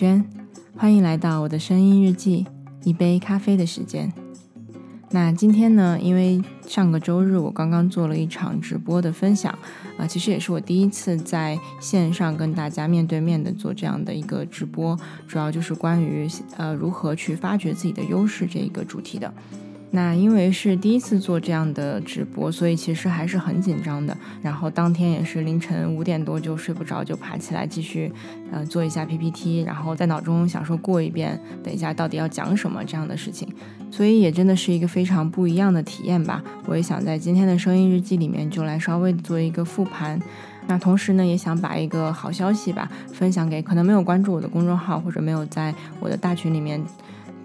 娟，欢迎来到我的声音日记，一杯咖啡的时间。那今天呢，因为上个周日我刚刚做了一场直播的分享，啊，其实也是我第一次在线上跟大家面对面的做这样的一个直播，主要就是关于呃如何去发掘自己的优势这一个主题的。那因为是第一次做这样的直播，所以其实还是很紧张的。然后当天也是凌晨五点多就睡不着，就爬起来继续，呃，做一下 PPT，然后在脑中想说过一遍，等一下到底要讲什么这样的事情。所以也真的是一个非常不一样的体验吧。我也想在今天的声音日记里面就来稍微做一个复盘。那同时呢，也想把一个好消息吧分享给可能没有关注我的公众号或者没有在我的大群里面。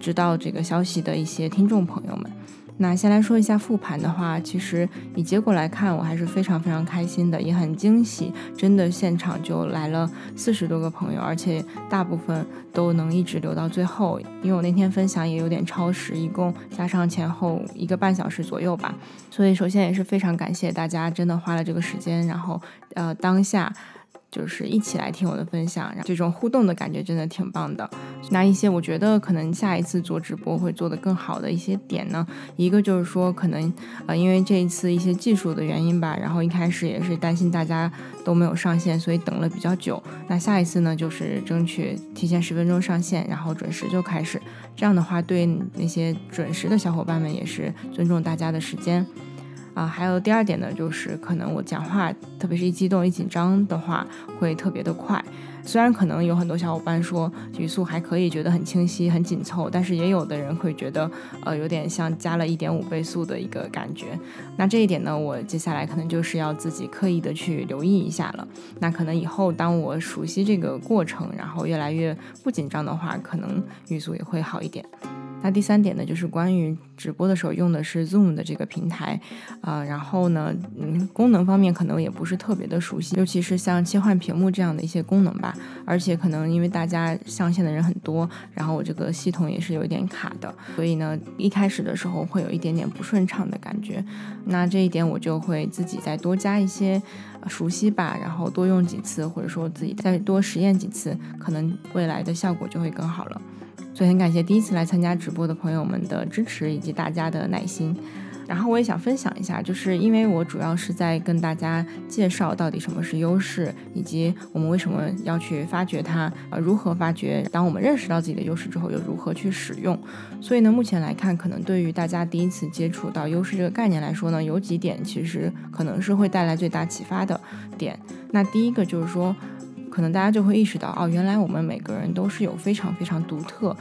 知道这个消息的一些听众朋友们，那先来说一下复盘的话，其实以结果来看，我还是非常非常开心的，也很惊喜。真的现场就来了四十多个朋友，而且大部分都能一直留到最后。因为我那天分享也有点超时，一共加上前后一个半小时左右吧。所以首先也是非常感谢大家，真的花了这个时间，然后呃当下。就是一起来听我的分享，这种互动的感觉真的挺棒的。那一些我觉得可能下一次做直播会做得更好的一些点呢，一个就是说可能呃因为这一次一些技术的原因吧，然后一开始也是担心大家都没有上线，所以等了比较久。那下一次呢，就是争取提前十分钟上线，然后准时就开始。这样的话，对那些准时的小伙伴们也是尊重大家的时间。啊，还有第二点呢，就是可能我讲话，特别是一激动、一紧张的话，会特别的快。虽然可能有很多小伙伴说语速还可以，觉得很清晰、很紧凑，但是也有的人会觉得，呃，有点像加了一点五倍速的一个感觉。那这一点呢，我接下来可能就是要自己刻意的去留意一下了。那可能以后当我熟悉这个过程，然后越来越不紧张的话，可能语速也会好一点。那第三点呢，就是关于直播的时候用的是 Zoom 的这个平台，啊，然后呢，嗯，功能方面可能也不是特别的熟悉，尤其是像切换屏幕这样的一些功能吧，而且可能因为大家上线的人很多，然后我这个系统也是有一点卡的，所以呢，一开始的时候会有一点点不顺畅的感觉，那这一点我就会自己再多加一些熟悉吧，然后多用几次，或者说自己再多实验几次，可能未来的效果就会更好了。所以很感谢第一次来参加直播的朋友们的支持以及大家的耐心，然后我也想分享一下，就是因为我主要是在跟大家介绍到底什么是优势，以及我们为什么要去发掘它，呃，如何发掘。当我们认识到自己的优势之后，又如何去使用？所以呢，目前来看，可能对于大家第一次接触到优势这个概念来说呢，有几点其实可能是会带来最大启发的点。那第一个就是说。可能大家就会意识到，哦，原来我们每个人都是有非常非常独特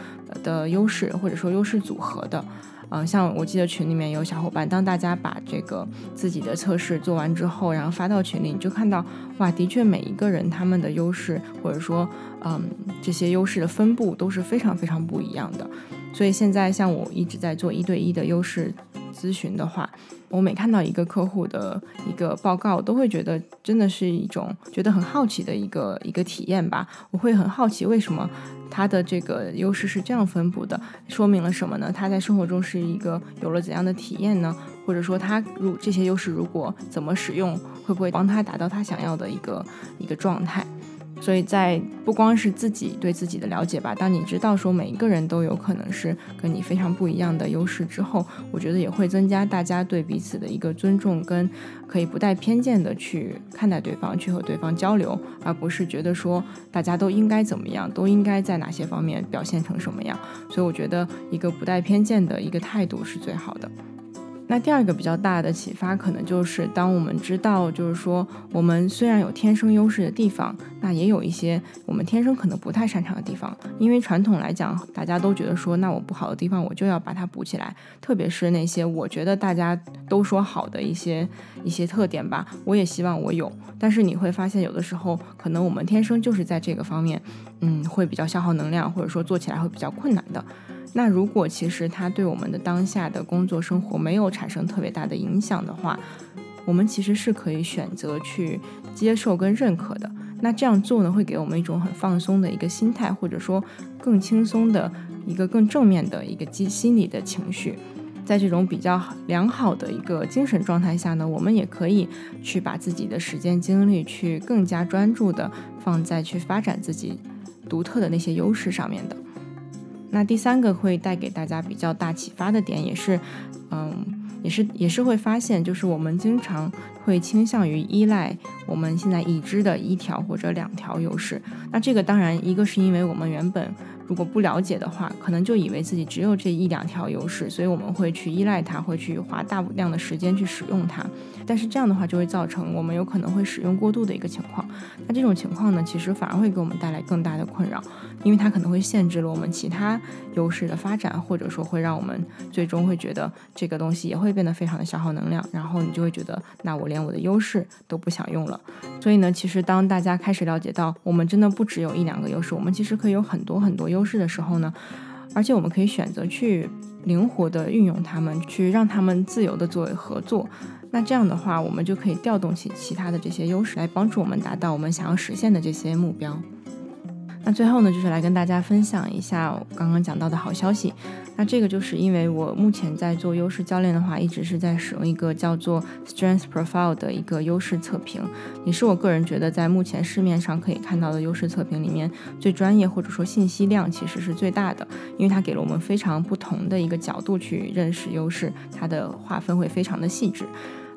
的优势，或者说优势组合的。嗯，像我记得群里面有小伙伴，当大家把这个自己的测试做完之后，然后发到群里，你就看到，哇，的确每一个人他们的优势，或者说，嗯，这些优势的分布都是非常非常不一样的。所以现在像我一直在做一对一的优势咨询的话。我每看到一个客户的一个报告，都会觉得真的是一种觉得很好奇的一个一个体验吧。我会很好奇，为什么他的这个优势是这样分布的，说明了什么呢？他在生活中是一个有了怎样的体验呢？或者说他如这些优势如果怎么使用，会不会帮他达到他想要的一个一个状态？所以在不光是自己对自己的了解吧，当你知道说每一个人都有可能是跟你非常不一样的优势之后，我觉得也会增加大家对彼此的一个尊重，跟可以不带偏见的去看待对方，去和对方交流，而不是觉得说大家都应该怎么样，都应该在哪些方面表现成什么样。所以我觉得一个不带偏见的一个态度是最好的。那第二个比较大的启发，可能就是当我们知道，就是说，我们虽然有天生优势的地方，那也有一些我们天生可能不太擅长的地方。因为传统来讲，大家都觉得说，那我不好的地方，我就要把它补起来。特别是那些我觉得大家都说好的一些一些特点吧，我也希望我有。但是你会发现，有的时候可能我们天生就是在这个方面，嗯，会比较消耗能量，或者说做起来会比较困难的。那如果其实它对我们的当下的工作生活没有产生特别大的影响的话，我们其实是可以选择去接受跟认可的。那这样做呢，会给我们一种很放松的一个心态，或者说更轻松的一个更正面的一个心心理的情绪。在这种比较良好的一个精神状态下呢，我们也可以去把自己的时间精力去更加专注的放在去发展自己。独特的那些优势上面的。那第三个会带给大家比较大启发的点，也是，嗯，也是也是会发现，就是我们经常会倾向于依赖我们现在已知的一条或者两条优势。那这个当然一个是因为我们原本。如果不了解的话，可能就以为自己只有这一两条优势，所以我们会去依赖它，会去花大量的时间去使用它。但是这样的话，就会造成我们有可能会使用过度的一个情况。那这种情况呢，其实反而会给我们带来更大的困扰，因为它可能会限制了我们其他优势的发展，或者说会让我们最终会觉得这个东西也会变得非常的消耗能量，然后你就会觉得，那我连我的优势都不想用了。所以呢，其实当大家开始了解到，我们真的不只有一两个优势，我们其实可以有很多很多优优势的时候呢，而且我们可以选择去灵活的运用它们，去让他们自由的作为合作。那这样的话，我们就可以调动起其他的这些优势来帮助我们达到我们想要实现的这些目标。那最后呢，就是来跟大家分享一下我刚刚讲到的好消息。那这个就是因为我目前在做优势教练的话，一直是在使用一个叫做 Strength Profile 的一个优势测评，也是我个人觉得在目前市面上可以看到的优势测评里面最专业或者说信息量其实是最大的，因为它给了我们非常不同的一个角度去认识优势，它的划分会非常的细致。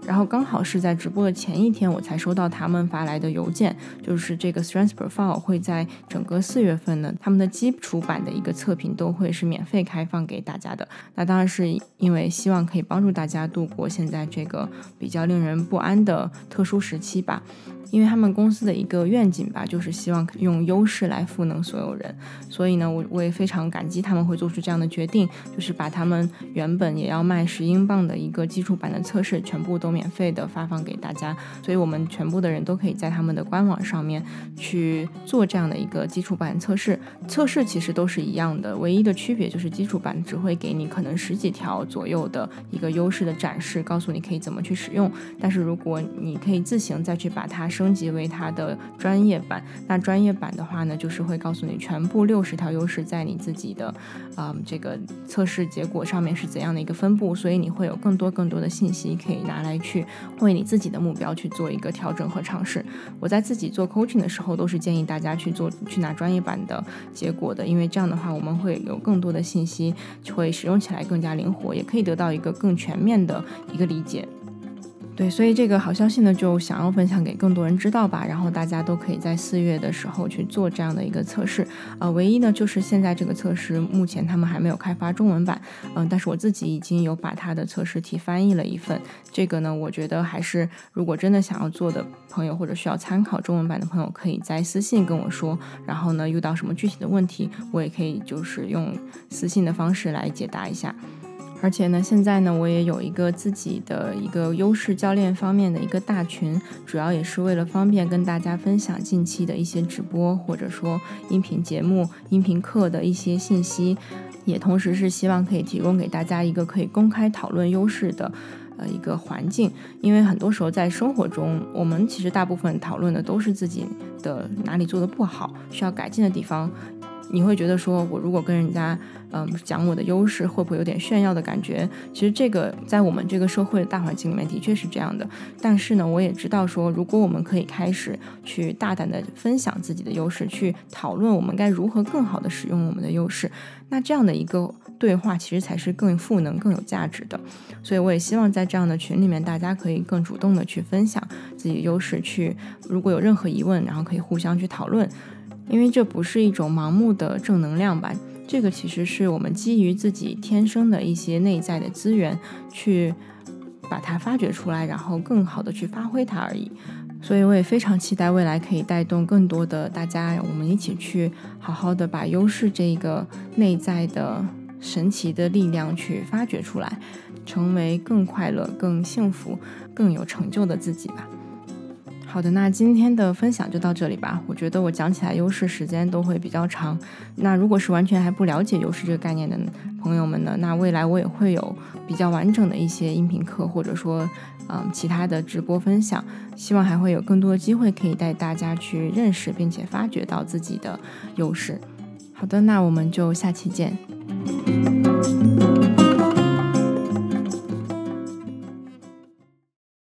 然后刚好是在直播的前一天，我才收到他们发来的邮件，就是这个 Strength Profile 会在整个四月份呢，他们的基础版的一个测评都会是免费开放给大家的。那当然是因为希望可以帮助大家度过现在这个比较令人不安的特殊时期吧。因为他们公司的一个愿景吧，就是希望用优势来赋能所有人，所以呢，我我也非常感激他们会做出这样的决定，就是把他们原本也要卖十英镑的一个基础版的测试全部都免费的发放给大家，所以我们全部的人都可以在他们的官网上面去做这样的一个基础版测试。测试其实都是一样的，唯一的区别就是基础版只会给你可能十几条左右的一个优势的展示，告诉你可以怎么去使用。但是如果你可以自行再去把它。升级为它的专业版，那专业版的话呢，就是会告诉你全部六十条优势在你自己的，啊，这个测试结果上面是怎样的一个分布，所以你会有更多更多的信息可以拿来去为你自己的目标去做一个调整和尝试。我在自己做 coaching 的时候，都是建议大家去做去拿专业版的结果的，因为这样的话我们会有更多的信息，会使用起来更加灵活，也可以得到一个更全面的一个理解。对，所以这个好消息呢，就想要分享给更多人知道吧。然后大家都可以在四月的时候去做这样的一个测试。呃，唯一呢，就是现在这个测试目前他们还没有开发中文版。嗯，但是我自己已经有把它的测试题翻译了一份。这个呢，我觉得还是如果真的想要做的朋友，或者需要参考中文版的朋友，可以在私信跟我说。然后呢，遇到什么具体的问题，我也可以就是用私信的方式来解答一下。而且呢，现在呢，我也有一个自己的一个优势教练方面的一个大群，主要也是为了方便跟大家分享近期的一些直播或者说音频节目、音频课的一些信息，也同时是希望可以提供给大家一个可以公开讨论优势的呃一个环境。因为很多时候在生活中，我们其实大部分讨论的都是自己的哪里做的不好，需要改进的地方。你会觉得说，我如果跟人家，嗯，讲我的优势，会不会有点炫耀的感觉？其实这个在我们这个社会大环境里面，的确是这样的。但是呢，我也知道说，如果我们可以开始去大胆的分享自己的优势，去讨论我们该如何更好的使用我们的优势，那这样的一个对话，其实才是更赋能、更有价值的。所以，我也希望在这样的群里面，大家可以更主动的去分享自己的优势，去如果有任何疑问，然后可以互相去讨论。因为这不是一种盲目的正能量吧，这个其实是我们基于自己天生的一些内在的资源，去把它发掘出来，然后更好的去发挥它而已。所以我也非常期待未来可以带动更多的大家，我们一起去好好的把优势这个内在的神奇的力量去发掘出来，成为更快乐、更幸福、更有成就的自己吧。好的，那今天的分享就到这里吧。我觉得我讲起来优势时间都会比较长。那如果是完全还不了解优势这个概念的朋友们呢，那未来我也会有比较完整的一些音频课，或者说嗯其他的直播分享。希望还会有更多的机会可以带大家去认识并且发掘到自己的优势。好的，那我们就下期见。